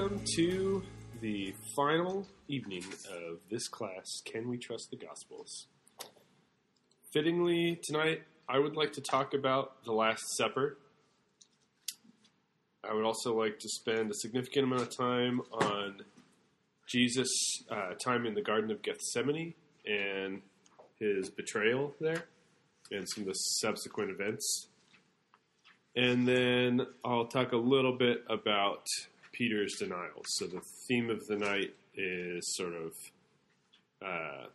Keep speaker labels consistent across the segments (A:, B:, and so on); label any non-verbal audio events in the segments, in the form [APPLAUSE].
A: welcome to the final evening of this class, Can We Trust the Gospels? Fittingly, tonight I would like to talk about the Last Supper. I would also like to spend a significant amount of time on Jesus' uh, time in the Garden of Gethsemane and his betrayal there and some of the subsequent events. And then I'll talk a little bit about Peter's denials. So the theme of the night is sort of uh,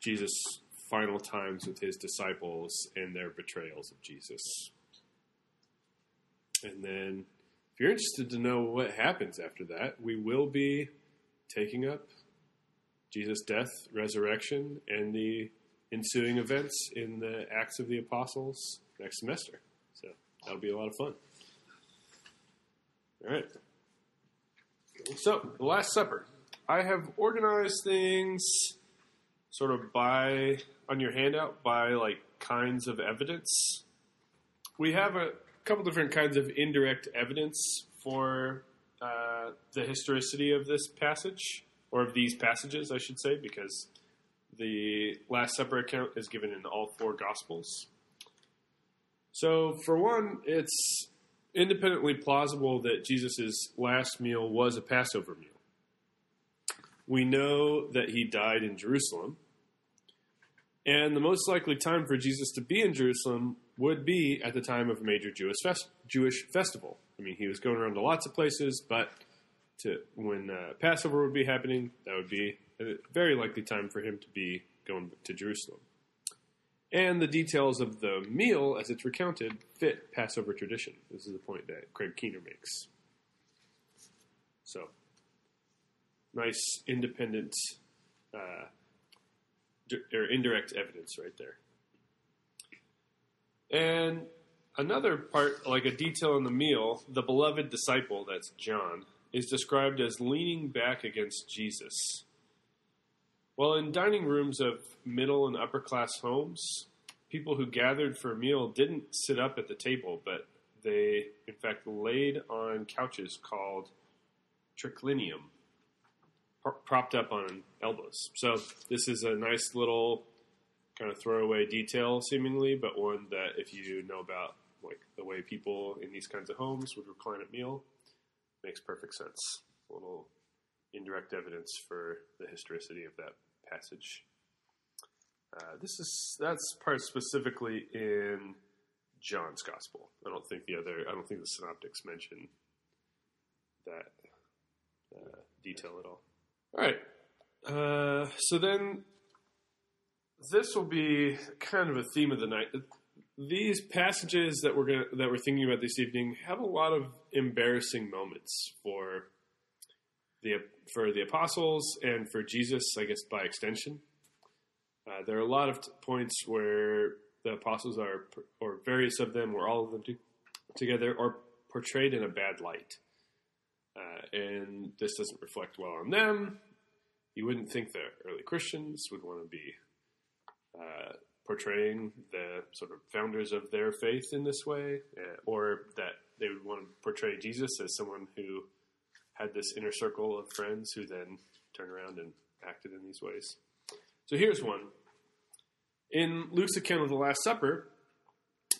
A: Jesus' final times with his disciples and their betrayals of Jesus. And then, if you're interested to know what happens after that, we will be taking up Jesus' death, resurrection, and the ensuing events in the Acts of the Apostles next semester. So that'll be a lot of fun. All right. So, the Last Supper. I have organized things sort of by, on your handout, by like kinds of evidence. We have a couple different kinds of indirect evidence for uh, the historicity of this passage, or of these passages, I should say, because the Last Supper account is given in all four Gospels. So, for one, it's independently plausible that Jesus' last meal was a Passover meal. We know that he died in Jerusalem, and the most likely time for Jesus to be in Jerusalem would be at the time of a major Jewish, fest- Jewish festival. I mean, he was going around to lots of places, but to when uh, Passover would be happening, that would be a very likely time for him to be going to Jerusalem. And the details of the meal, as it's recounted, fit Passover tradition. This is the point that Craig Keener makes. So, nice independent uh, or indirect evidence right there. And another part, like a detail in the meal, the beloved disciple, that's John, is described as leaning back against Jesus. Well, in dining rooms of middle and upper class homes, people who gathered for a meal didn't sit up at the table, but they, in fact, laid on couches called triclinium, propped up on elbows. So this is a nice little kind of throwaway detail, seemingly, but one that if you know about like the way people in these kinds of homes would recline at meal, makes perfect sense. A little indirect evidence for the historicity of that passage. Uh, this is that's part specifically in John's gospel. I don't think the other. I don't think the synoptics mention that uh, detail at all. All right. Uh, so then, this will be kind of a theme of the night. These passages that we're gonna, that we're thinking about this evening have a lot of embarrassing moments for the for the apostles and for Jesus, I guess by extension. Uh, there are a lot of t- points where the apostles are, or various of them, or all of them t- together, are portrayed in a bad light. Uh, and this doesn't reflect well on them. You wouldn't think the early Christians would want to be uh, portraying the sort of founders of their faith in this way, uh, or that they would want to portray Jesus as someone who had this inner circle of friends who then turned around and acted in these ways. So here's one. In Luke's account of the Last Supper,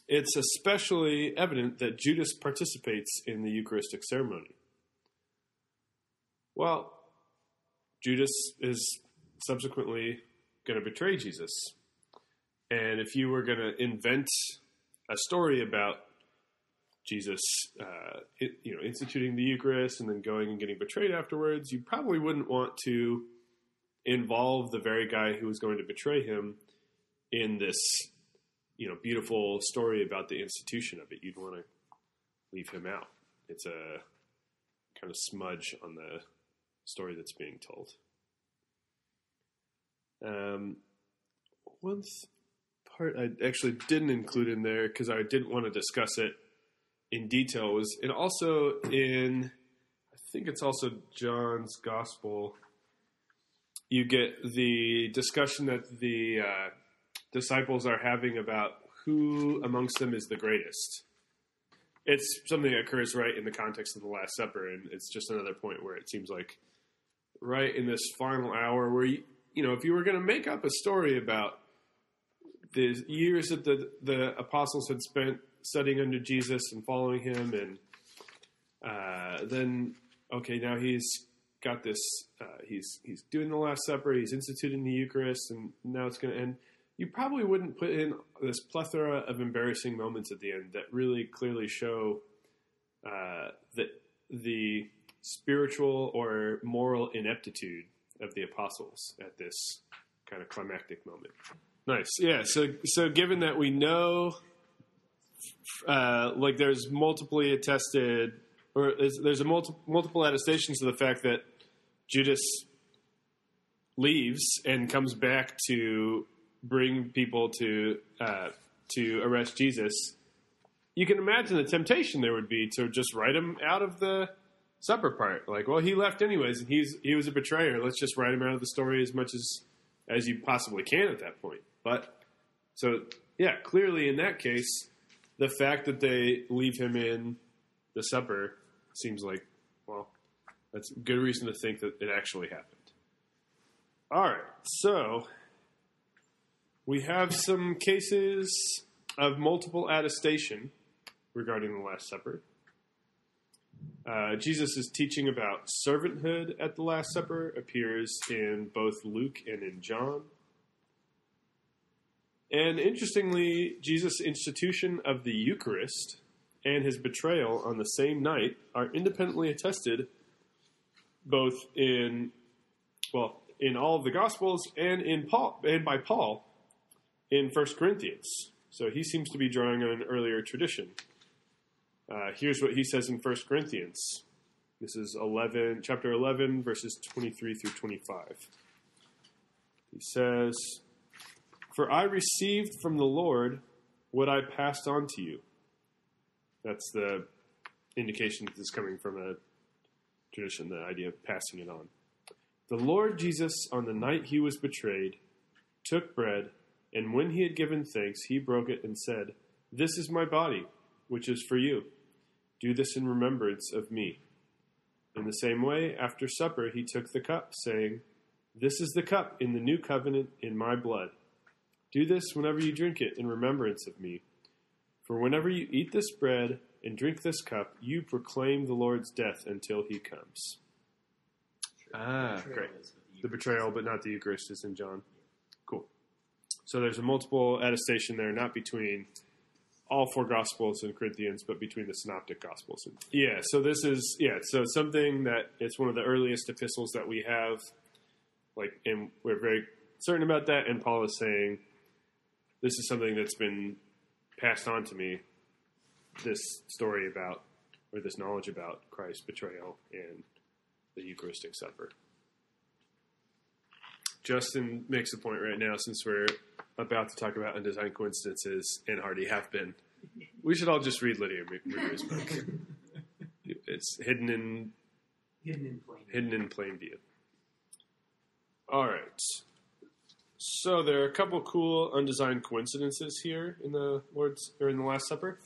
A: it's especially evident that Judas participates in the Eucharistic ceremony. Well, Judas is subsequently going to betray Jesus. And if you were going to invent a story about Jesus, uh, it, you know, instituting the Eucharist and then going and getting betrayed afterwards, you probably wouldn't want to involve the very guy who was going to betray him in this, you know, beautiful story about the institution of it. You'd want to leave him out. It's a kind of smudge on the story that's being told. Um, one part I actually didn't include in there because I didn't want to discuss it in detail was, and also in, I think it's also John's Gospel. You get the discussion that the uh, disciples are having about who amongst them is the greatest. it's something that occurs right in the context of the Last Supper, and it's just another point where it seems like right in this final hour where you, you know if you were going to make up a story about the years that the the apostles had spent studying under Jesus and following him, and uh, then okay, now he's got this. Uh, he's he's doing the Last Supper. He's instituting the Eucharist, and now it's going to end. You probably wouldn't put in this plethora of embarrassing moments at the end that really clearly show uh, that the spiritual or moral ineptitude of the apostles at this kind of climactic moment. Nice, yeah. So, so given that we know, uh, like, there's multiply attested, or there's, a multi, multiple attestations to the fact that Judas leaves and comes back to bring people to uh, to arrest Jesus. You can imagine the temptation there would be to just write him out of the supper part. Like, well, he left anyways, and he's he was a betrayer. Let's just write him out of the story as much as as you possibly can at that point. But so yeah, clearly in that case, the fact that they leave him in the supper seems like well, that's good reason to think that it actually happened. All right, so we have some cases of multiple attestation regarding the Last Supper. Uh, Jesus' teaching about servanthood at the Last Supper appears in both Luke and in John. And interestingly, Jesus' institution of the Eucharist and his betrayal on the same night are independently attested both in well, in all of the Gospels and in Paul and by Paul in 1 Corinthians. So he seems to be drawing on an earlier tradition. Uh, here's what he says in 1 Corinthians. This is 11, chapter 11, verses 23 through 25. He says, For I received from the Lord what I passed on to you. That's the indication that this is coming from a tradition, the idea of passing it on. The Lord Jesus, on the night he was betrayed, took bread, and when he had given thanks, he broke it and said, This is my body, which is for you. Do this in remembrance of me. In the same way, after supper, he took the cup, saying, This is the cup in the new covenant in my blood. Do this whenever you drink it in remembrance of me. For whenever you eat this bread and drink this cup, you proclaim the Lord's death until he comes. Ah, great. The betrayal, but not the Eucharist, is in John. Cool. So there's a multiple attestation there, not between all four Gospels in Corinthians, but between the Synoptic Gospels. Yeah, so this is yeah, so something that it's one of the earliest epistles that we have, like, and we're very certain about that. And Paul is saying, this is something that's been passed on to me. This story about, or this knowledge about Christ's betrayal and the Eucharistic Supper. Justin makes a point right now, since we're about to talk about undesigned coincidences and already have been. We should all just read Lydia McGrew's book. [LAUGHS] It's hidden in
B: Hidden in plain.
A: hidden in plain view. All right. So there are a couple cool undesigned coincidences here in the Lord's or in the Last Supper.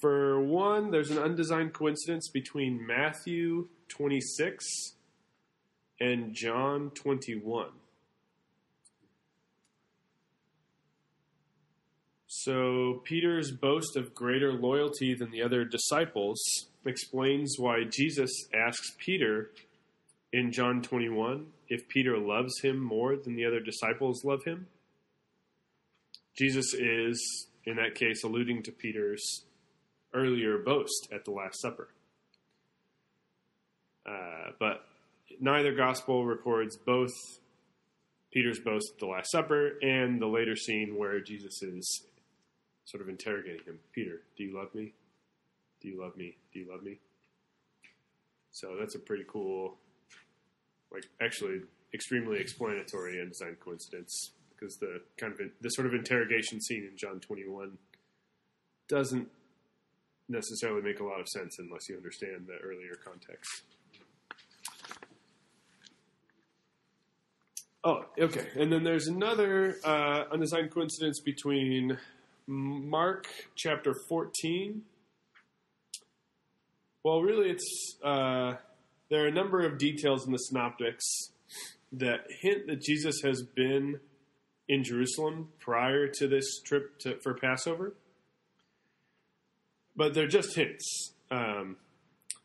A: For one, there's an undesigned coincidence between Matthew 26 and John 21. So Peter's boast of greater loyalty than the other disciples explains why Jesus asks Peter in John 21 if Peter loves him more than the other disciples love him. Jesus is, in that case, alluding to Peter's earlier boast at the Last Supper. Uh, but neither gospel records both Peter's boast at the Last Supper and the later scene where Jesus is sort of interrogating him Peter, do you love me? Do you love me? Do you love me? So that's a pretty cool, like, actually extremely explanatory undesigned coincidence because the kind of the sort of interrogation scene in John 21 doesn't necessarily make a lot of sense unless you understand the earlier context. Oh, okay. And then there's another uh, undesigned coincidence between Mark chapter 14. Well, really, it's uh, there are a number of details in the synoptics that hint that Jesus has been in Jerusalem prior to this trip to, for Passover, but they're just hints. Um,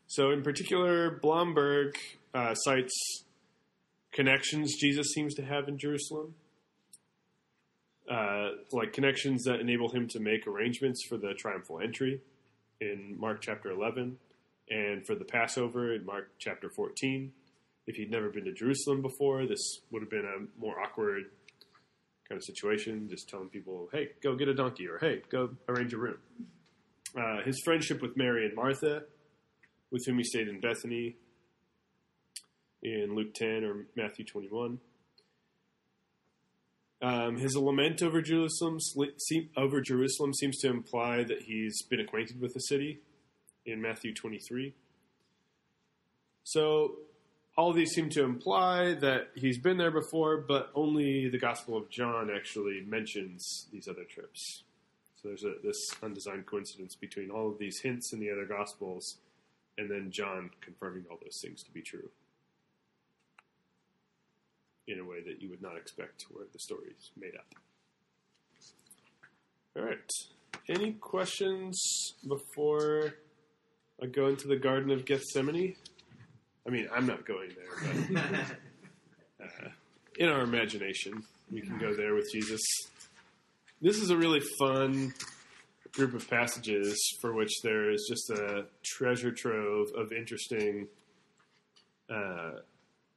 A: so, in particular, Blomberg uh, cites connections Jesus seems to have in Jerusalem. Uh, like connections that enable him to make arrangements for the triumphal entry in Mark chapter 11 and for the Passover in Mark chapter 14. If he'd never been to Jerusalem before, this would have been a more awkward kind of situation, just telling people, hey, go get a donkey, or hey, go arrange a room. Uh, his friendship with Mary and Martha, with whom he stayed in Bethany in Luke 10 or Matthew 21. Um, his lament over Jerusalem, over Jerusalem seems to imply that he's been acquainted with the city in Matthew 23. So all these seem to imply that he's been there before, but only the Gospel of John actually mentions these other trips. So there's a, this undesigned coincidence between all of these hints in the other Gospels and then John confirming all those things to be true in a way that you would not expect where the story is made up. All right. Any questions before I go into the Garden of Gethsemane? I mean, I'm not going there, but [LAUGHS] uh, in our imagination, we can go there with Jesus. This is a really fun group of passages for which there is just a treasure trove of interesting, uh,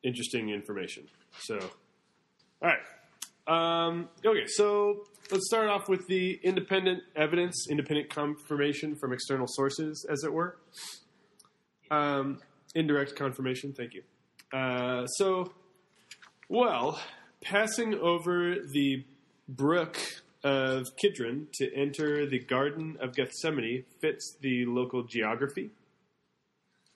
A: interesting information. So, all right. Um, okay, so let's start off with the independent evidence, independent confirmation from external sources, as it were. Um, indirect confirmation, thank you. Uh, so, well, passing over the brook of Kidron to enter the Garden of Gethsemane fits the local geography.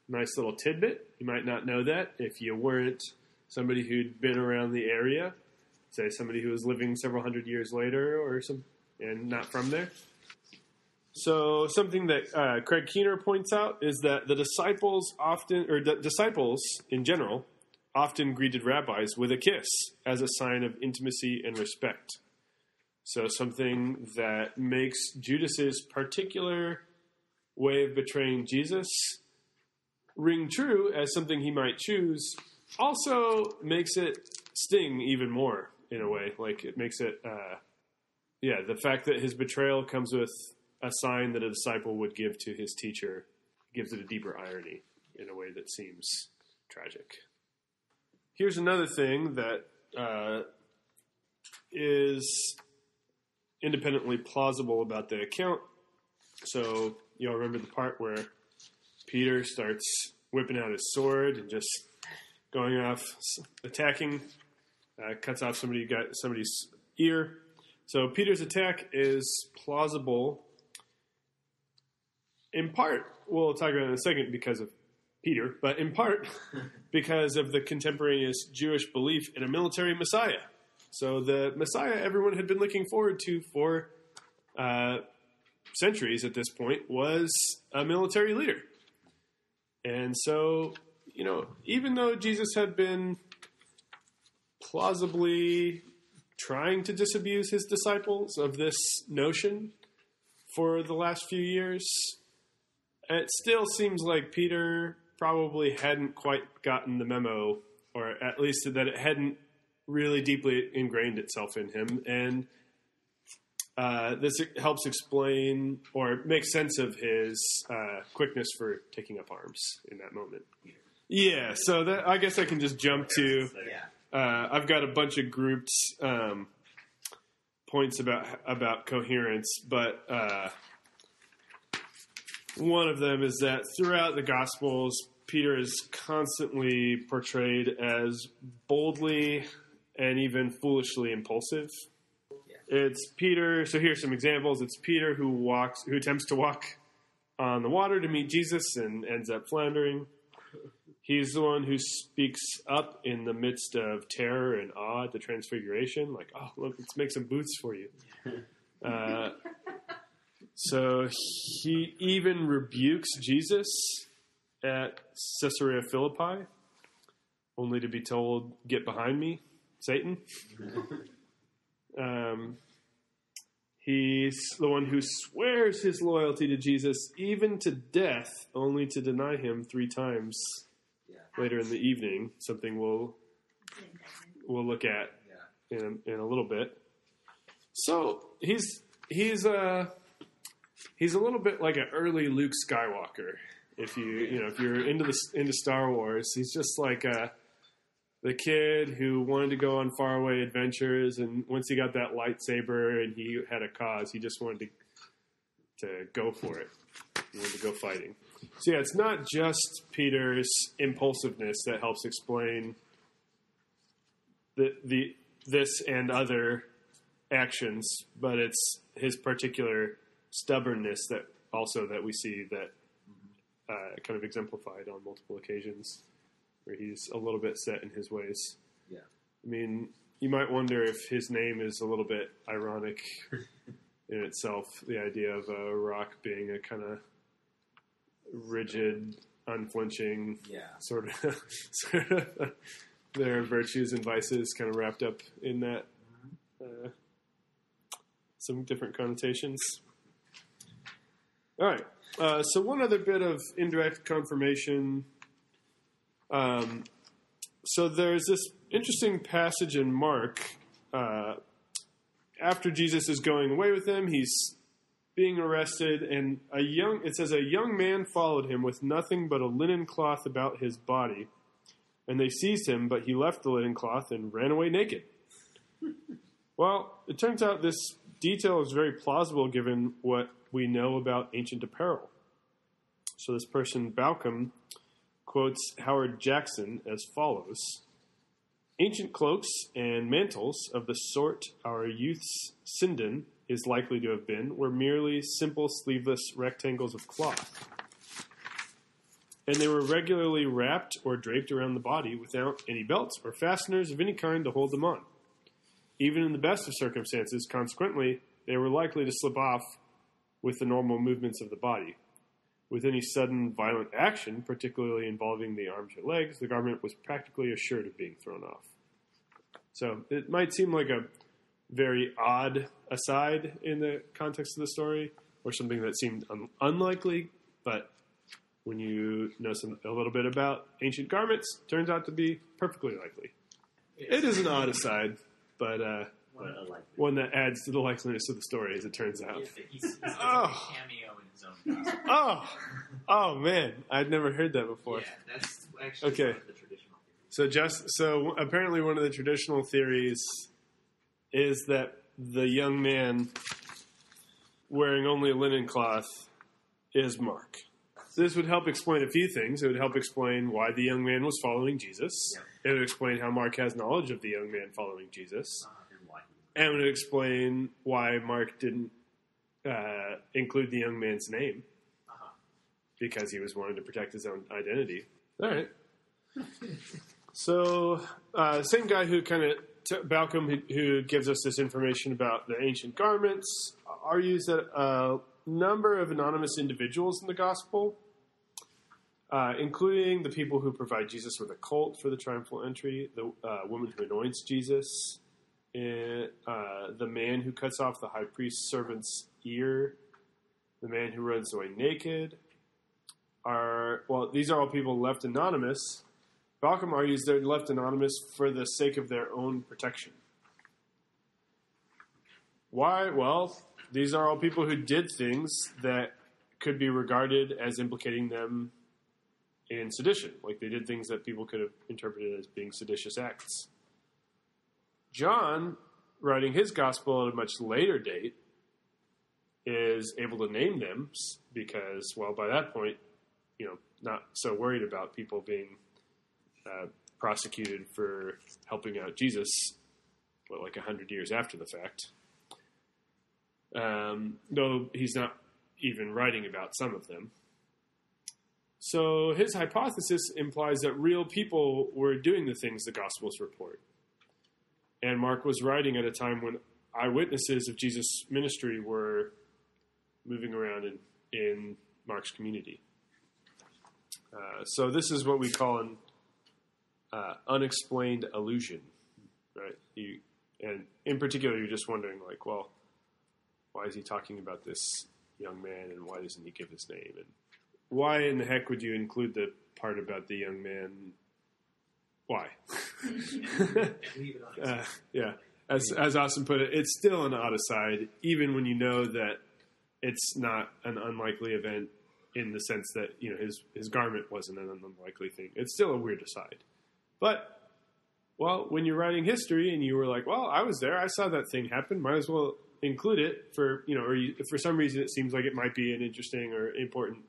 A: Nice little tidbit. You might not know that if you weren't somebody who'd been around the area, say somebody who was living several hundred years later or some, and not from there. So something that uh, Craig Keener points out is that the disciples often, or the disciples in general, often greeted rabbis with a kiss as a sign of intimacy and respect. So something that makes Judas's particular way of betraying Jesus ring true as something he might choose also makes it sting even more in a way. Like it makes it, uh, yeah, the fact that his betrayal comes with a sign that a disciple would give to his teacher gives it a deeper irony in a way that seems tragic. Here's another thing that uh, is independently plausible about the account. So, you all remember the part where Peter starts whipping out his sword and just going off, attacking, uh, cuts off somebody got somebody's ear. So Peter's attack is plausible, in part. We'll talk about it in a second because of Peter, but in part [LAUGHS] because of the contemporaneous Jewish belief in a military Messiah. So the Messiah everyone had been looking forward to for uh, centuries at this point was a military leader. And so you know, even though Jesus had been plausibly trying to disabuse his disciples of this notion for the last few years, it still seems like Peter probably hadn't quite gotten the memo, or at least that it hadn't really deeply ingrained itself in him. And uh, this helps explain or make sense of his uh, quickness for taking up arms in that moment. Yeah, so that I guess I can just jump to. Uh, I've got a bunch of groups um, points about about coherence, but uh, one of them is that throughout the Gospels, Peter is constantly portrayed as boldly and even foolishly impulsive. It's Peter. So here's some examples. It's Peter who walks, who attempts to walk on the water to meet Jesus and ends up floundering. He's the one who speaks up in the midst of terror and awe at the transfiguration, like, oh, look, let's make some boots for you. [LAUGHS] Uh, So he even rebukes Jesus at Caesarea Philippi, only to be told, Get behind me, Satan. [LAUGHS] um, he's the one who swears his loyalty to Jesus, even to death, only to deny him three times. Later in the evening. Something we'll we'll look at in in a little bit. So he's he's uh he's a little bit like an early Luke Skywalker. If you you know if you're into the into Star Wars, he's just like uh the kid who wanted to go on faraway adventures, and once he got that lightsaber and he had a cause, he just wanted to to go for it. He wanted to go fighting. So yeah, it's not just Peter's impulsiveness that helps explain the the this and other actions, but it's his particular stubbornness that also that we see that uh, kind of exemplified on multiple occasions, where he's a little bit set in his ways.
B: Yeah.
A: I mean, you might wonder if his name is a little bit ironic [LAUGHS] in itself. The idea of a rock being a kind of rigid, unflinching
B: Yeah.
A: sort of, [LAUGHS] sort of their virtues and vices kind of wrapped up in that. Uh, some different connotations. All right. Uh, so one other bit of indirect confirmation. Um, so there's this interesting passage in Mark. Uh, after Jesus is going away with them, he's being arrested, and a young it says a young man followed him with nothing but a linen cloth about his body, and they seized him, but he left the linen cloth and ran away naked. [LAUGHS] well, it turns out this detail is very plausible given what we know about ancient apparel. So this person Bauckham quotes Howard Jackson as follows. Ancient cloaks and mantles of the sort our youth's sindon is likely to have been were merely simple sleeveless rectangles of cloth. And they were regularly wrapped or draped around the body without any belts or fasteners of any kind to hold them on. Even in the best of circumstances, consequently, they were likely to slip off with the normal movements of the body. With any sudden violent action, particularly involving the arms or legs, the garment was practically assured of being thrown off. So it might seem like a very odd aside in the context of the story, or something that seemed un- unlikely, but when you know some, a little bit about ancient garments, turns out to be perfectly likely. It is an odd aside, but uh,
B: What a
A: one that adds to the likeliness of the story, as it turns out.
C: He's, he's, he's
A: Oh.
C: cameo in his own. [LAUGHS]
A: Oh, oh man, I'd never heard that before.
C: Yeah, that's actually
A: Okay.
C: one of the traditional.
A: So just so apparently one of the traditional theories is that the young man wearing only a linen cloth is Mark. This would help explain a few things. It would help explain why the young man was following Jesus. It would explain how Mark has knowledge of the young man following Jesus.
C: Uh, and why?
A: And it would explain why Mark didn't uh, include the young man's name
C: Uh-huh.
A: because he was wanting to protect his own identity. All right. so, uh, same guy who kind of Bauckham, who, who gives us this information about the ancient garments, argues that a number of anonymous individuals in the gospel, uh, including the people who provide Jesus with a colt for the triumphal entry, the uh, woman who anoints Jesus, and, uh, the man who cuts off the high priest's servant's ear, the man who runs away naked, are well, these are all people left anonymous. Bauckham argues they're left anonymous for the sake of their own protection. Why? Well, these are all people who did things that could be regarded as implicating them in sedition. Like they did things that people could have interpreted as being seditious acts. John, writing his gospel at a much later date, is able to name them because, well, by that point, you know, not so worried about people being uh, prosecuted for helping out Jesus, what, like a hundred years after the fact. Um, though he's not even writing about some of them. So his hypothesis implies that real people were doing the things the Gospels report. And Mark was writing at a time when eyewitnesses of Jesus' ministry were moving around in, in Mark's community. Uh, so this is what we call an uh, unexplained illusion, right? You, and in particular, you're just wondering, like, well, why is he talking about this young man, and why doesn't he give his name, and why in the heck would you include the part about the young man? Why? [LAUGHS] Uh, yeah, as as Austin put it, it's still an odd aside, even when you know that it's not an unlikely event in the sense that you know his his garment wasn't an unlikely thing. It's still a weird aside, but well, when you're writing history and you were like, well, I was there, I saw that thing happen, might as well include it for you know, or you, for some reason it seems like it might be an interesting or important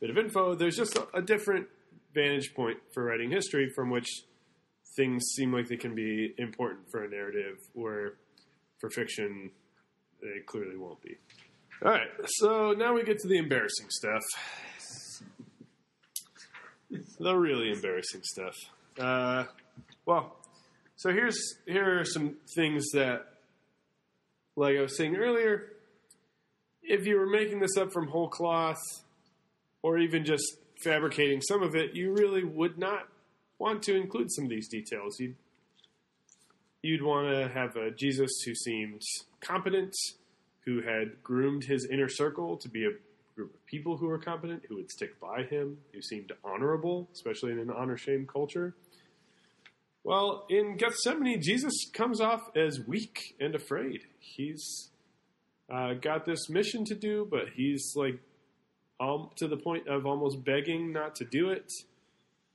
A: bit of info. There's just a, a different vantage point for writing history from which things seem like they can be important for a narrative, where for fiction they clearly won't be. All right, so now we get to the embarrassing stuff. The really embarrassing stuff. Uh, well, so here's here are some things that, like I was saying earlier, if you were making this up from whole cloth, or even just fabricating some of it, you really would not want to include some of these details. You'd you'd want to have a Jesus who seemed competent, who had groomed his inner circle to be a group of people who were competent, who would stick by him, who seemed honorable, especially in an honor shame culture. Well, in Gethsemane, Jesus comes off as weak and afraid. He's uh, got this mission to do, but he's like um, to the point of almost begging not to do it.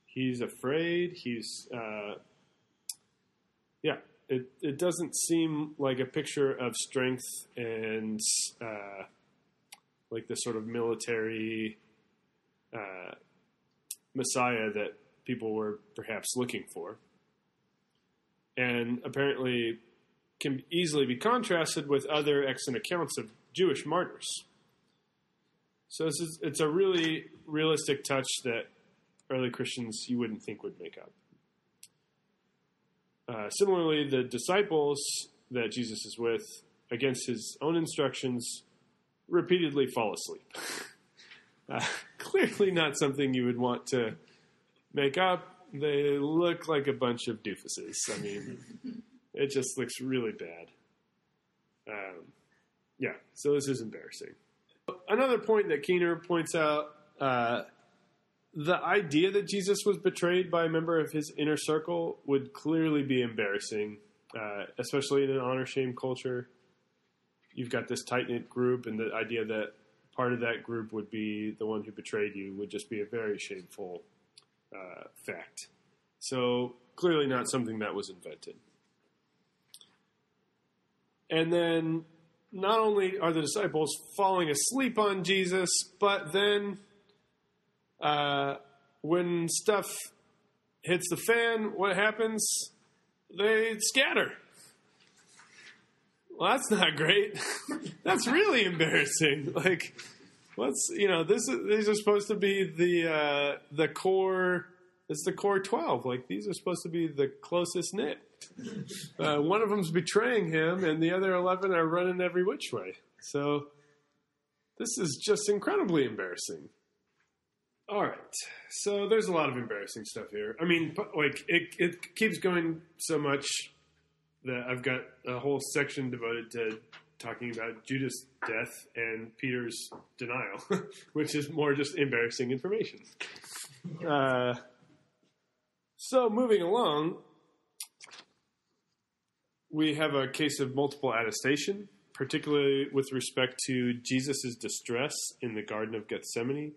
A: He's afraid. He's, uh, yeah, it, it doesn't seem like a picture of strength and uh, like the sort of military uh, messiah that people were perhaps looking for. And apparently can easily be contrasted with other extant accounts of Jewish martyrs. So this is, it's a really realistic touch that early Christians you wouldn't think would make up. Uh, similarly, the disciples that Jesus is with, against his own instructions, repeatedly fall asleep. [LAUGHS] uh, clearly not something you would want to make up. They look like a bunch of doofuses. I mean, [LAUGHS] it just looks really bad. Um, yeah, so this is embarrassing. Another point that Keener points out uh, the idea that Jesus was betrayed by a member of his inner circle would clearly be embarrassing, uh, especially in an honor shame culture. You've got this tight knit group, and the idea that part of that group would be the one who betrayed you would just be a very shameful uh, fact. So, clearly not something that was invented. And then not only are the disciples falling asleep on Jesus, but then uh, when stuff hits the fan, what happens? They scatter. Well, that's not great. [LAUGHS] that's really embarrassing. Like, what's you know this is these are supposed to be the uh, the core. It's the core twelve. Like these are supposed to be the closest knit. Uh, one of them's betraying him, and the other eleven are running every which way. So this is just incredibly embarrassing. All right, so there's a lot of embarrassing stuff here. I mean, like it, it keeps going so much that I've got a whole section devoted to talking about Judas' death and Peter's denial, [LAUGHS] which is more just embarrassing information. Uh, so moving along, we have a case of multiple attestation, particularly with respect to Jesus' distress in the Garden of Gethsemane.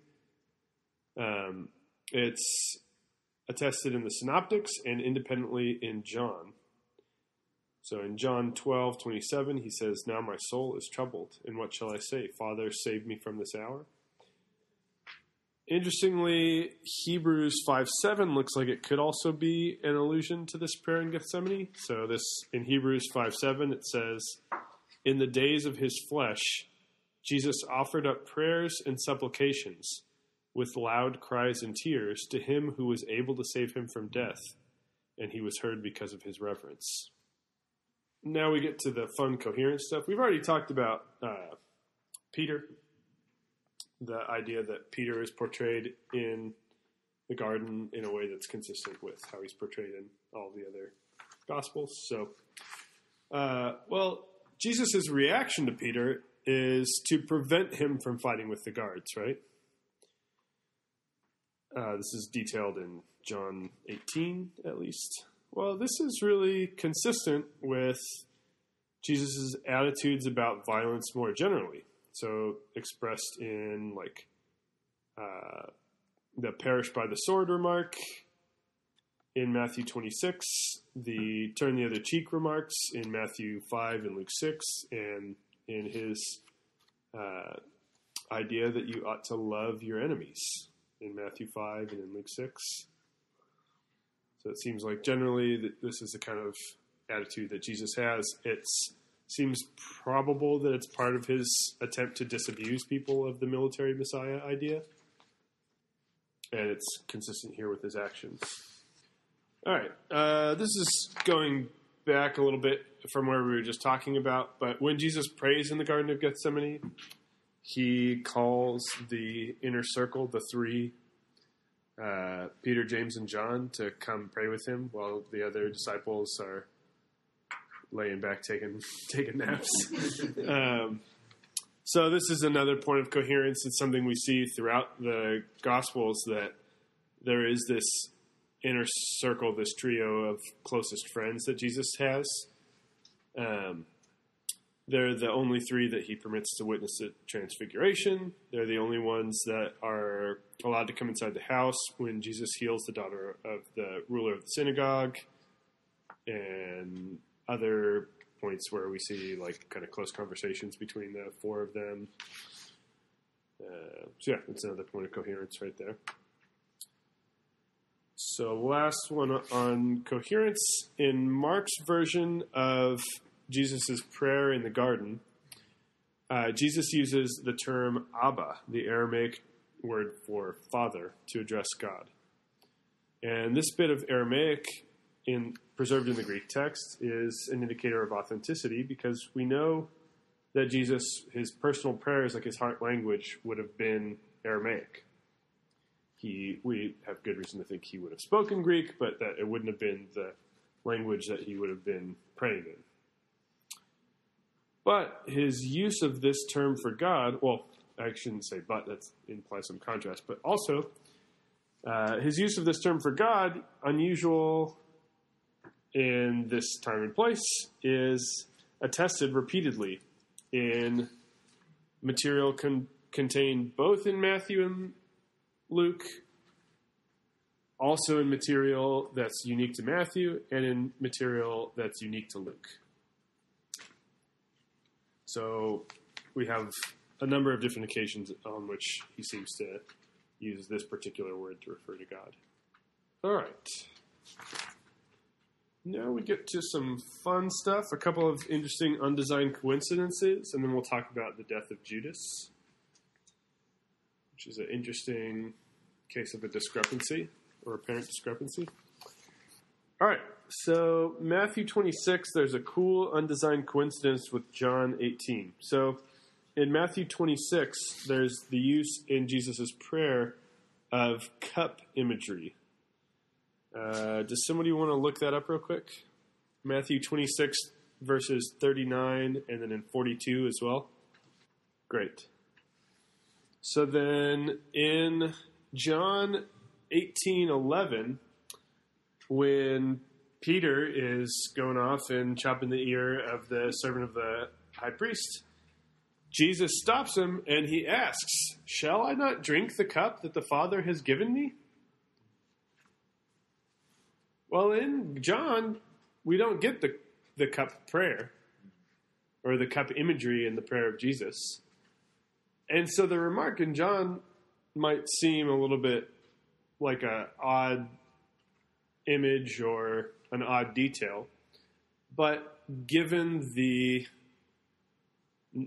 A: Um, it's attested in the Synoptics and independently in John. So in John 12, 27, he says, Now my soul is troubled, and what shall I say? Father, save me from this hour. Interestingly, Hebrews 5 7 looks like it could also be an allusion to this prayer in Gethsemane. So this in Hebrews 5 7, it says, In the days of his flesh, Jesus offered up prayers and supplications with loud cries and tears to him who was able to save him from death, and he was heard because of his reverence. Now we get to the fun, coherent stuff. We've already talked about uh, Peter the idea that Peter is portrayed in the garden in a way that's consistent with how he's portrayed in all the other gospels. So, uh, well, Jesus' reaction to Peter is to prevent him from fighting with the guards, right? Uh, this is detailed in John 18, at least. Well, this is really consistent with Jesus' attitudes about violence more generally. So, expressed in like uh, the perish by the sword remark in Matthew 26, the turn the other cheek remarks in Matthew 5 and Luke 6, and in his uh, idea that you ought to love your enemies in Matthew 5 and in Luke 6. So it seems like generally that this is the kind of attitude that Jesus has. It seems probable that it's part of his attempt to disabuse people of the military messiah idea. And it's consistent here with his actions. All right. Uh, this is going back a little bit from where we were just talking about, but when Jesus prays in the Garden of Gethsemane, he calls the inner circle, the three, uh, Peter, James, and John, to come pray with him while the other disciples are laying back taking [LAUGHS] taking naps. [LAUGHS] um, so this is another point of coherence. It's something we see throughout the Gospels that there is this inner circle, this trio of closest friends that Jesus has. Um, they're the only three that he permits to witness the transfiguration. They're the only ones that are allowed to come inside the house when Jesus heals the daughter of the ruler of the synagogue, and other points where we see like kind of close conversations between the four of them. Uh, so yeah, it's another point of coherence right there. So last one on coherence in Mark's version of Jesus' prayer in the garden, uh, Jesus uses the term Abba, the Aramaic word for father, to address God. And this bit of Aramaic in preserved in the Greek text is an indicator of authenticity because we know that Jesus, his personal prayers, like his heart language, would have been Aramaic. He, we have good reason to think he would have spoken Greek, but that it wouldn't have been the language that he would have been praying in. But his use of this term for God, well, I shouldn't say but, that implies some contrast, but also uh, his use of this term for God, unusual in this time and place, is attested repeatedly in material con- contained both in Matthew and Luke, also in material that's unique to Matthew, and in material that's unique to Luke. So we have a number of different occasions on which he seems to use this particular word to refer to God. All right. Now we get to some fun stuff, a couple of interesting undesigned coincidences, and then we'll talk about the death of Judas, which is an interesting case of a discrepancy or apparent discrepancy. All right, so Matthew 26, there's a cool undesigned coincidence with John 18. So in Matthew 26, there's the use in Jesus' prayer of cup imagery. Uh, does somebody want to look that up real quick? Matthew 26, verses 39, and then in 42 as well. Great. So then in John 18 11, when Peter is going off and chopping the ear of the servant of the high priest, Jesus stops him and he asks, Shall I not drink the cup that the Father has given me? Well, in John, we don't get the, the cup prayer or the cup imagery in the prayer of Jesus. And so the remark in John might seem a little bit like a odd image or an odd detail, but given the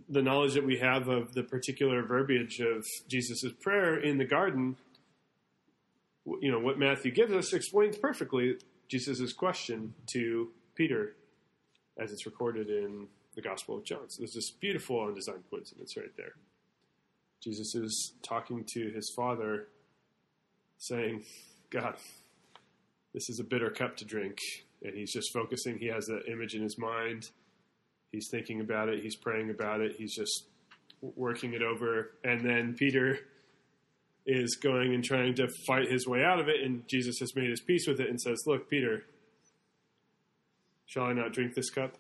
A: the knowledge that we have of the particular verbiage of Jesus' prayer in the garden, you know, what Matthew gives us explains perfectly Jesus' question to Peter as it's recorded in the Gospel of John. So there's this beautiful undesigned coincidence right there. Jesus is talking to his father, saying, God, this is a bitter cup to drink. And he's just focusing. He has that image in his mind. He's thinking about it. He's praying about it. He's just working it over. And then Peter is going and trying to fight his way out of it. And Jesus has made his peace with it and says, Look, Peter, shall I not drink this cup?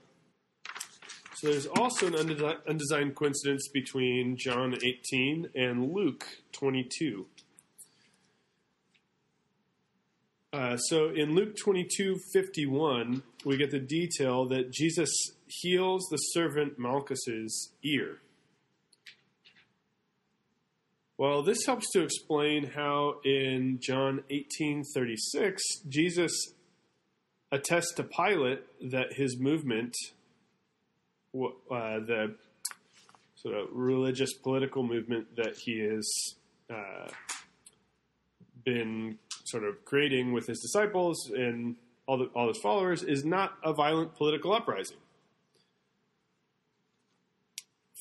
A: So there's also an undesi- undesigned coincidence between John 18 and Luke 22. Uh, so in Luke 22 51, we get the detail that Jesus heals the servant Malchus's ear. Well, this helps to explain how in John 18:36 Jesus attests to Pilate that his movement, uh, the sort of religious political movement that he has uh, been sort of creating with his disciples and all, the, all his followers, is not a violent political uprising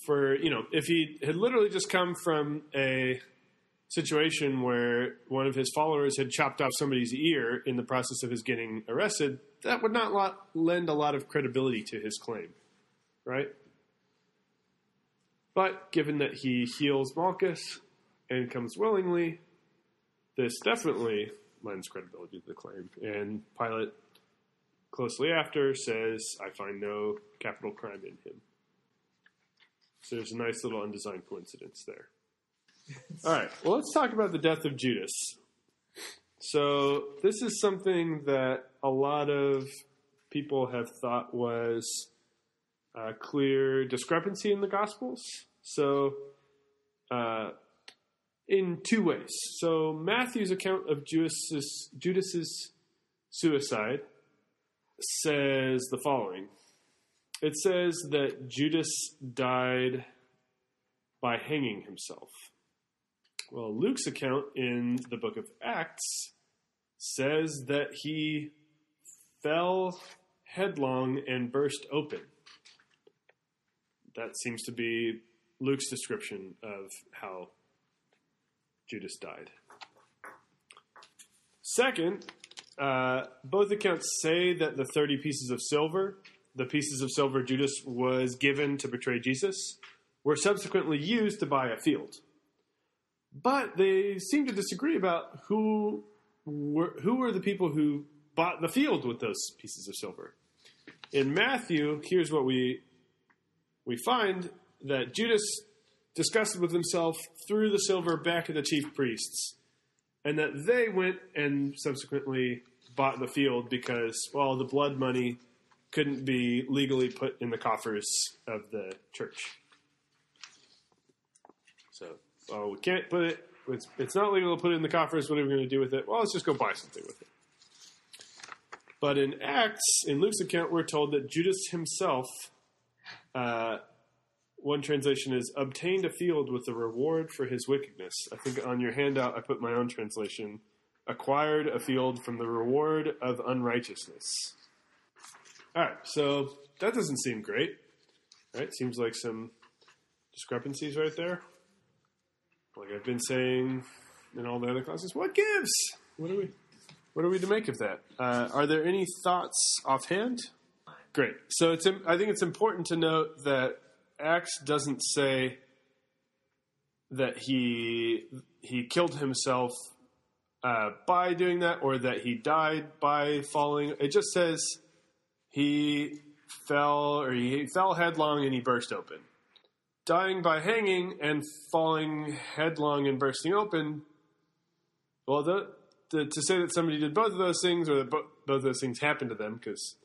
A: for you know if he had literally just come from a situation where one of his followers had chopped off somebody's ear in the process of his getting arrested, that would not lot, lend a lot of credibility to his claim, right? But given that he heals Malchus and comes willingly, this definitely lends credibility to the claim. And Pilate, closely after, says, I find no capital crime in him. So there's a nice little undesigned coincidence there. [LAUGHS] All right, well, let's talk about the death of Judas. So this is something that a lot of people have thought was a clear discrepancy in the Gospels. So, uh, in two ways. So Matthew's account of Judas's, Judas's suicide says the following it says that Judas died by hanging himself. Well, Luke's account in the book of Acts says that he fell headlong and burst open. That seems to be Luke's description of how Judas died. Second, uh, both accounts say that the 30 pieces of silver the pieces of silver Judas was given to betray Jesus were subsequently used to buy a field. But they seem to disagree about who were, who were the people who bought the field with those pieces of silver. In Matthew, here's what we we find that Judas discussed with himself, threw the silver back at the chief priests, and that they went and subsequently bought the field because, well, the blood money couldn't be legally put in the coffers of the church. So, oh, we can't put it. It's, it's not legal to put it in the coffers. What are we going to do with it? Well, let's just go buy something with it. But in Acts, in Luke's account, we're told that Judas himself, uh, one translation is obtained a field with the reward for his wickedness. I think on your handout, I put my own translation acquired a field from the reward of unrighteousness. All right, so that doesn't seem great. Right? Seems like some discrepancies right there. Like I've been saying in all the other classes, what gives? What are we? What are we to make of that? Uh, are there any thoughts offhand? Great. So it's. I think it's important to note that Acts doesn't say that he he killed himself uh, by doing that, or that he died by falling. It just says he fell or he fell headlong and he burst open. Dying by hanging and falling headlong and bursting open. Well, the, the, to say that somebody did both of those things or that bo- both of those things happened to them, because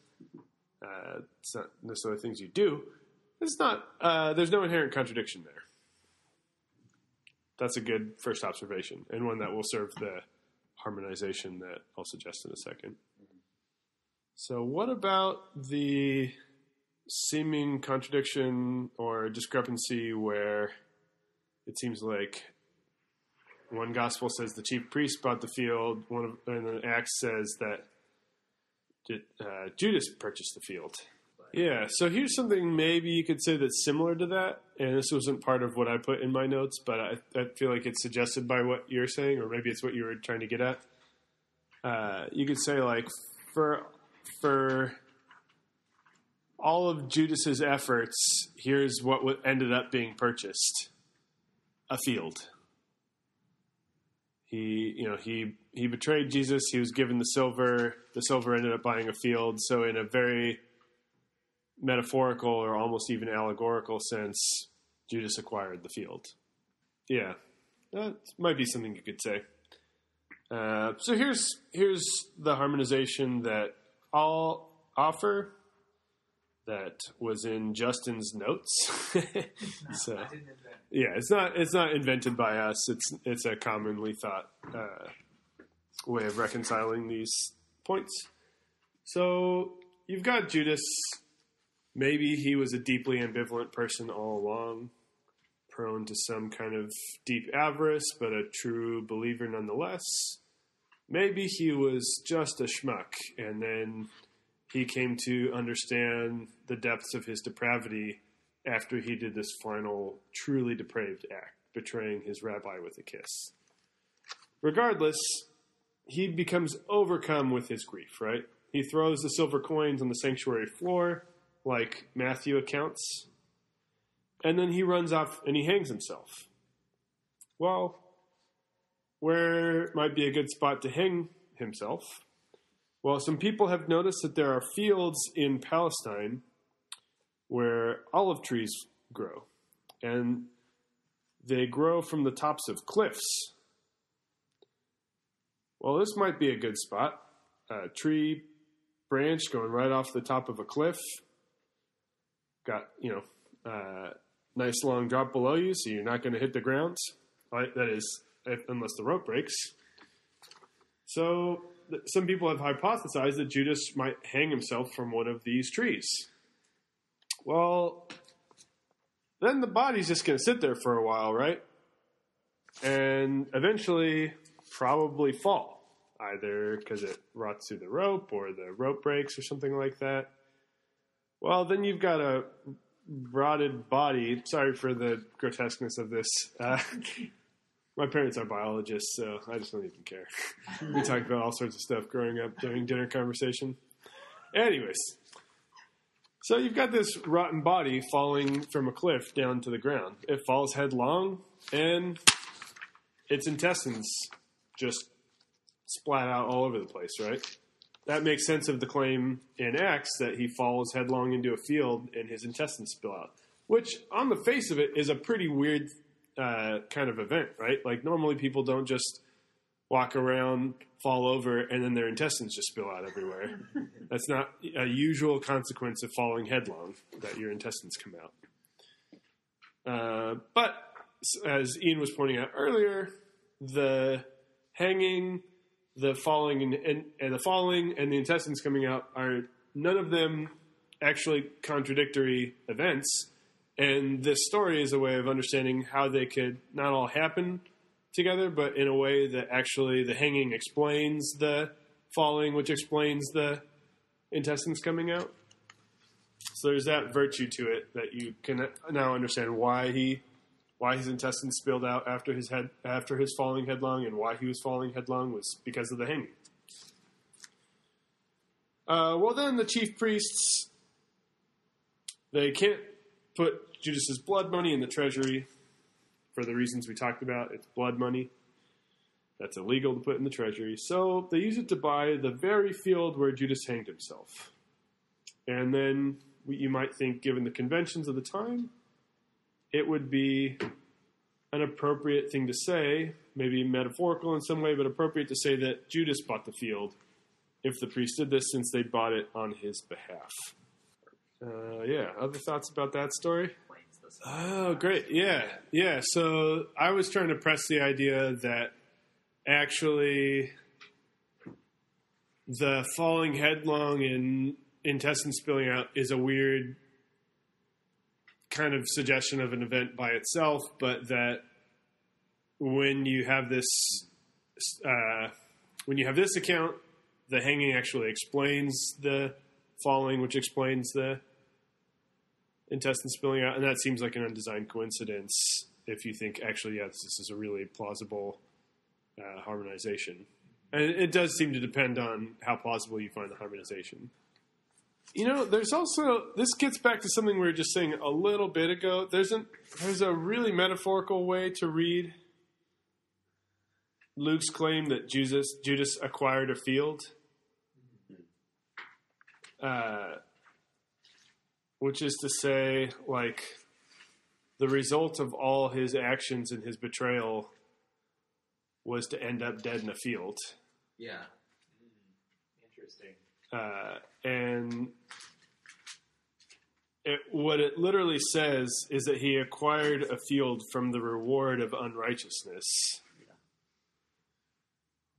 A: uh, it's not necessarily things you do, it's not. Uh, there's no inherent contradiction there. That's a good first observation, and one that will serve the harmonization that I'll suggest in a second. So, what about the seeming contradiction or discrepancy where it seems like one gospel says the chief priest bought the field, one of, and the Acts says that uh, Judas purchased the field. Yeah, so here's something maybe you could say that's similar to that, and this wasn't part of what I put in my notes, but I, I feel like it's suggested by what you're saying, or maybe it's what you were trying to get at. Uh, you could say like for for all of Judas's efforts, here's what ended up being purchased: a field. He, you know, he he betrayed Jesus. He was given the silver. The silver ended up buying a field. So, in a very metaphorical or almost even allegorical sense, Judas acquired the field. Yeah, that might be something you could say. Uh, so here's here's the harmonization that I'll offer. That was in Justin's notes. [LAUGHS] so
C: I didn't
A: yeah, it's not it's not invented by us. It's it's a commonly thought uh, way of reconciling these points. So you've got Judas. Maybe he was a deeply ambivalent person all along, prone to some kind of deep avarice, but a true believer nonetheless. Maybe he was just a schmuck, and then he came to understand the depths of his depravity after he did this final, truly depraved act, betraying his rabbi with a kiss. Regardless, he becomes overcome with his grief, right? He throws the silver coins on the sanctuary floor, like Matthew accounts, and then he runs off and he hangs himself. Well, where might be a good spot to hang himself? Well, some people have noticed that there are fields in Palestine where olive trees grow, and they grow from the tops of cliffs. Well, this might be a good spot. A tree branch going right off the top of a cliff. Got, you know, uh, nice long drop below you, so you're not going to hit the ground. Right? That is, unless the rope breaks. So, th- some people have hypothesized that Judas might hang himself from one of these trees. Well, then the body's just going to sit there for a while, right? And eventually probably fall, either because it rots through the rope or the rope breaks or something like that. Well, then you've got a rotted body. Sorry for the grotesqueness of this. Uh, [LAUGHS] my parents are biologists, so I just don't even care. we talked about all sorts of stuff growing up during dinner conversation. Anyways, so you've got this rotten body falling from a cliff down to the ground. It falls headlong, and its intestines just splat out all over the place, right? That makes sense of the claim in Acts that he falls headlong into a field and his intestines spill out, which, on the face of it, is a pretty weird uh, kind of event, right? Like, normally people don't just walk around, fall over, and then their intestines just spill out everywhere. [LAUGHS] That's not a usual consequence of falling headlong, that your intestines come out. Uh, but as Ian was pointing out earlier, the hanging, the falling, and, and, and the falling and the intestines coming out are none of them actually contradictory events. And this story is a way of understanding how they could not all happen together, but in a way that actually the hanging explains the falling, which explains the intestines coming out. So there's that virtue to it that you can now understand why he, why his intestines spilled out after his head, after his falling headlong, and why he was falling headlong was because of the hanging. Uh, well, then the chief priests, they can't put Judas's blood money in the treasury for the reasons we talked about. It's blood money. That's illegal to put in the treasury. So they use it to buy the very field where Judas hanged himself. And then you might think, given the conventions of the time, it would be an appropriate thing to say, maybe metaphorical in some way, but appropriate to say that Judas bought the field if the priest did this since they bought it on his behalf. Uh, yeah, other thoughts about that story? Oh, great. Yeah. Yeah. So I was trying to press the idea that actually the falling headlong and intestine spilling out is a weird kind of suggestion of an event by itself, but that when you have this, uh, when you have this account, the hanging actually explains the falling, which explains the intestine spilling out, and that seems like an undesigned coincidence. If you think actually, yes, this is a really plausible uh, harmonization, and it does seem to depend on how plausible you find the harmonization. You know, there's also this gets back to something we were just saying a little bit ago. There's an there's a really metaphorical way to read Luke's claim that Judas Judas acquired a field, uh, which is to say, like the result of all his actions and his betrayal was to end up dead in a field.
C: Yeah.
B: Interesting.
A: uh, and it, what it literally says is that he acquired a field from the reward of unrighteousness.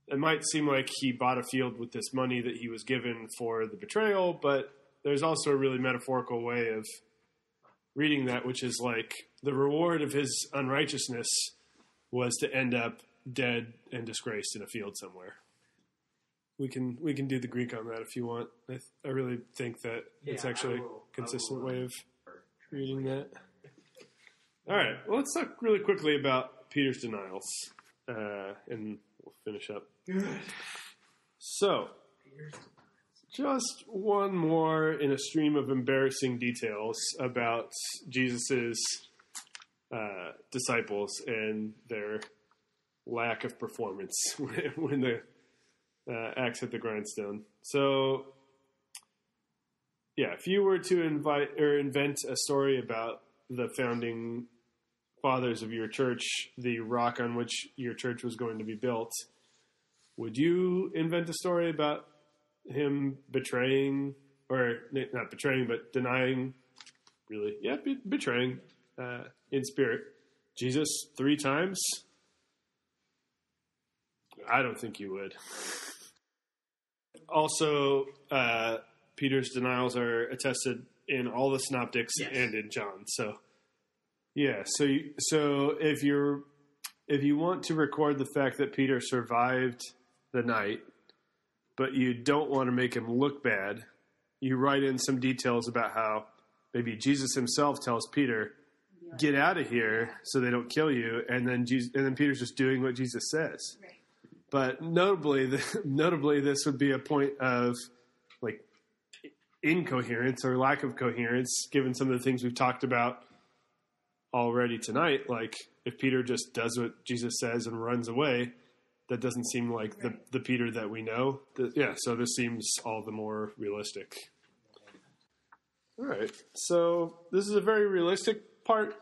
A: It might seem like he bought a field with this money that he was given for the betrayal, but there's also a really metaphorical way of reading that, which is like the reward of his unrighteousness was to end up dead and disgraced in a field somewhere. We can we can do the Greek on that if you want. I, th- I really think that it's
B: Yeah, I
A: actually
B: will-
A: a consistent
B: will,
A: way
B: uh,
A: of reading that. [LAUGHS] All right, well, let's talk really quickly about Peter's denials, uh, and we'll finish up. So, just one more in a stream of embarrassing details about Jesus's uh, disciples and their lack of performance when, [LAUGHS] when the uh, axe hit the grindstone. So, yeah, if you were to invite or invent a story about the founding fathers of your church, the rock on which your church was going to be built, would you invent a story about him betraying, or not betraying, but denying, really, yeah, be- betraying uh, in spirit Jesus three times? I don't think you would. Also, uh, Peter's denials are attested in all the synoptics
B: Yes.
A: and in John. So, yeah. So, you, so if you're if you want to record the fact that Peter survived the night, but you don't want to make him look bad, you write in some details about how maybe Jesus himself tells Peter, "Get out of here," so they don't kill you, and then Jesus, and then Peter's just doing what Jesus says.
D: Right.
A: But notably, the, [LAUGHS] notably, this would be a point of like incoherence or lack of coherence, given some of the things we've talked about already tonight. Like if Peter just does what Jesus says and runs away, that doesn't seem like the the Peter that we know. The- yeah, so this seems all the more realistic. All right, so this is a very realistic part,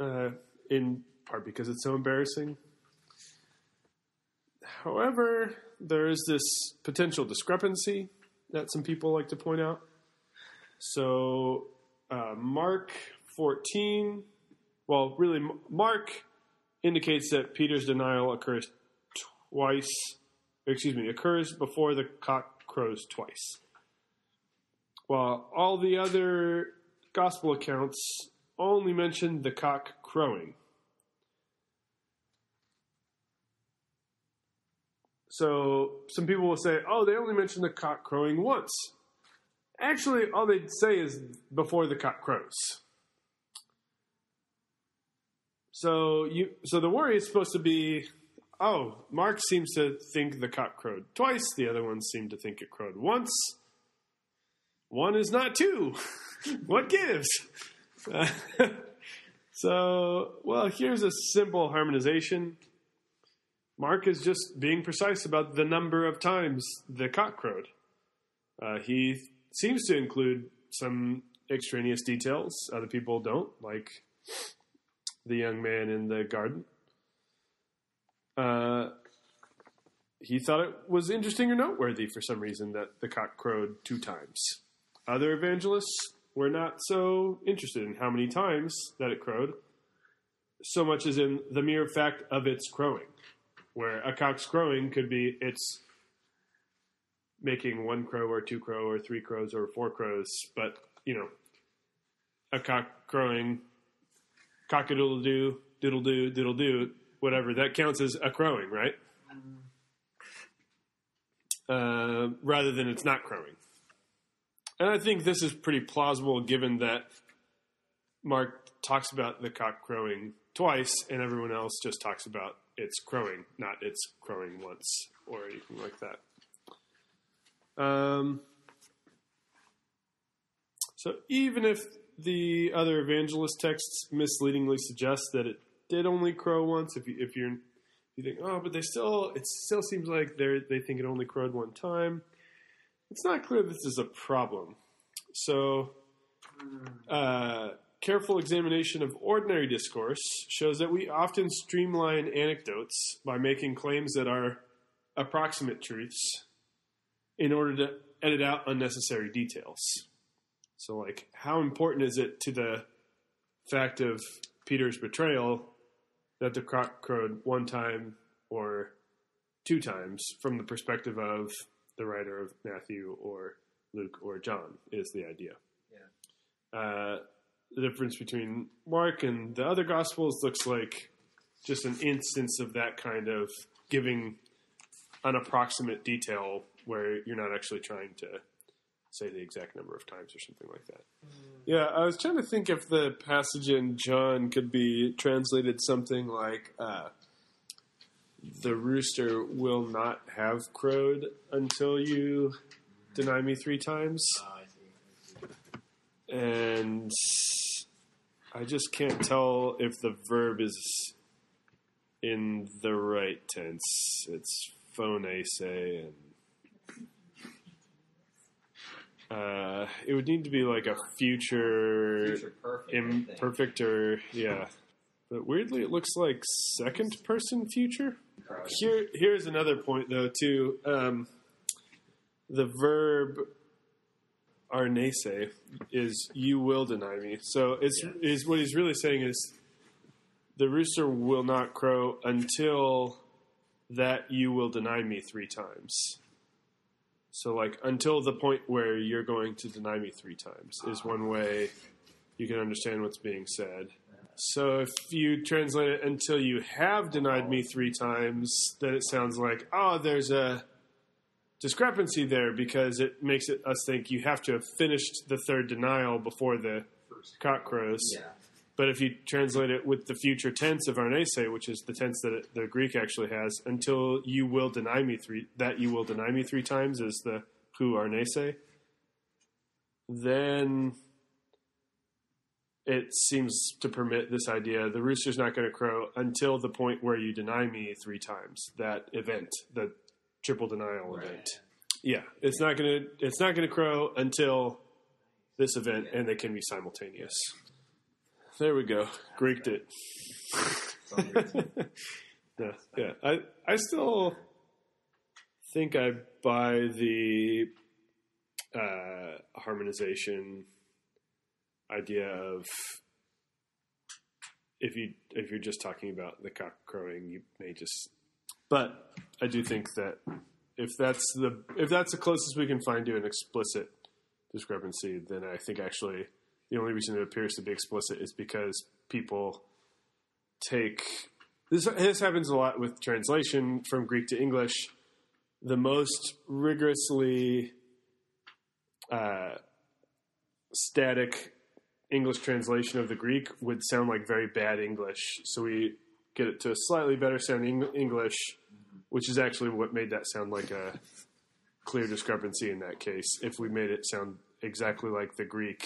A: uh, in part because it's so embarrassing. However, there is this potential discrepancy that some people like to point out. So, uh, Mark 14, well, really, Mark indicates that Peter's denial occurs twice, excuse me, occurs before the cock crows twice. While all the other gospel accounts only mention the cock crowing. So some people will say, "Oh, they only mention the cock crowing once." Actually, all they say is before the cock crows. So you, so the worry is supposed to be, oh, Mark seems to think the cock crowed twice. The other ones seem to think it crowed once. One is not two. [LAUGHS] what gives? [LAUGHS] so, well, here's a simple harmonization. Mark is just being precise about the number of times the cock crowed. Uh, he seems to include some extraneous details other people don't, like the young man in the garden. Uh, he thought it was interesting or noteworthy for some reason that the cock crowed two times. Other evangelists were not so interested in how many times that it crowed, so much as in the mere fact of its crowing where a cock's crowing could be it's making one crow or two crow or three crows or four crows, but you know, a cock crowing, cock a doodle doo, doodle doo, diddle doo, whatever that counts as a crowing, right? Uh, rather than it's not crowing. And I think this is pretty plausible given that Mark talks about the cock crowing twice, and everyone else just talks about it's crowing, not it's crowing once or anything like that. Um, so even if the other evangelist texts misleadingly suggest that it did only crow once, if you if you're you think oh, but they still it still seems like they they think it only crowed one time. It's not clear this is a problem. So, uh, careful examination of ordinary discourse shows that we often streamline anecdotes by making claims that are approximate truths in order to edit out unnecessary details. So, like, how important is it to the fact of Peter's betrayal that the cock crowed one time or two times from the perspective of the writer of Matthew or Luke or John is the idea.
B: Yeah.
A: Uh, the difference between Mark and the other Gospels looks like just an instance of that kind of giving an approximate detail where you're not actually trying to say the exact number of times or something like that. Yeah, I was trying to think if the passage in John could be translated something like uh, the rooster will not have crowed until you deny me three times.
B: I see. I see.
A: And I just can't tell if the verb is in the right tense. It's phone say and uh, it would need to be like a future,
B: Future perfect.
A: Imperfect or yeah. But weirdly, it looks like second person future. Here, here's another point though too. Um, the verb arnese is you will deny me. So it's
B: Yeah.
A: is what he's really saying is the rooster will not crow until that you will deny me three times. So like until the point where you're going to deny me three times is one ah. way you can understand what's being said. So if you translate it until you have denied me three times, then it sounds like, oh, there's a discrepancy there because it makes it us think you have to have finished the third denial before the
B: First.
A: cock crows.
B: Yeah.
A: But if you translate it with the future tense of arnese, which is the tense that it, the Greek actually has, until you will deny me three, that you will deny me three times is the who arnese, then it seems to permit this idea the rooster's not going to crow until the point where you deny me three times. That event, the triple denial
B: Right.
A: event. Yeah, it's not going to it's not going to crow until this event, and they can be simultaneous. There we go. Greeked it. [LAUGHS] yeah, yeah. I I still think I buy the uh, harmonization idea of if you if you're just talking about the cock crowing, you may just. But I do think that if that's the if that's the closest we can find to an explicit discrepancy, then I think actually the only reason it appears to be explicit is because people take this. This happens a lot with translation from Greek to English. The most rigorously uh, static English translation of the Greek would sound like very bad English. So we get it to a slightly better sounding English, which is actually what made that sound like a clear discrepancy in that case. If we made it sound exactly like the Greek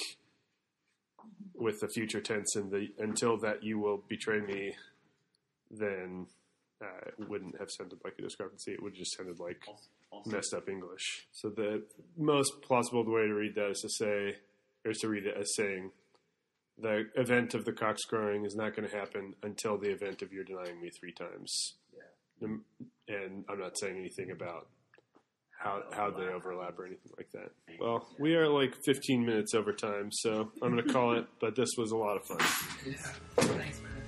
A: with the future tense and the until that you will betray me, then uh, it wouldn't have sounded like a discrepancy. It would have just sounded like
B: also
A: messed up English. So the most plausible way to read that is to say, or is to read it as saying, the event of the cocks crowing is not going to happen until the event of your denying me three times.
B: yeah.
A: And I'm not saying anything about how how they overlap or anything like that. Well, we are like 15 minutes over time, so I'm going to call it. But this was a lot of fun.
C: Yeah. Thanks, man.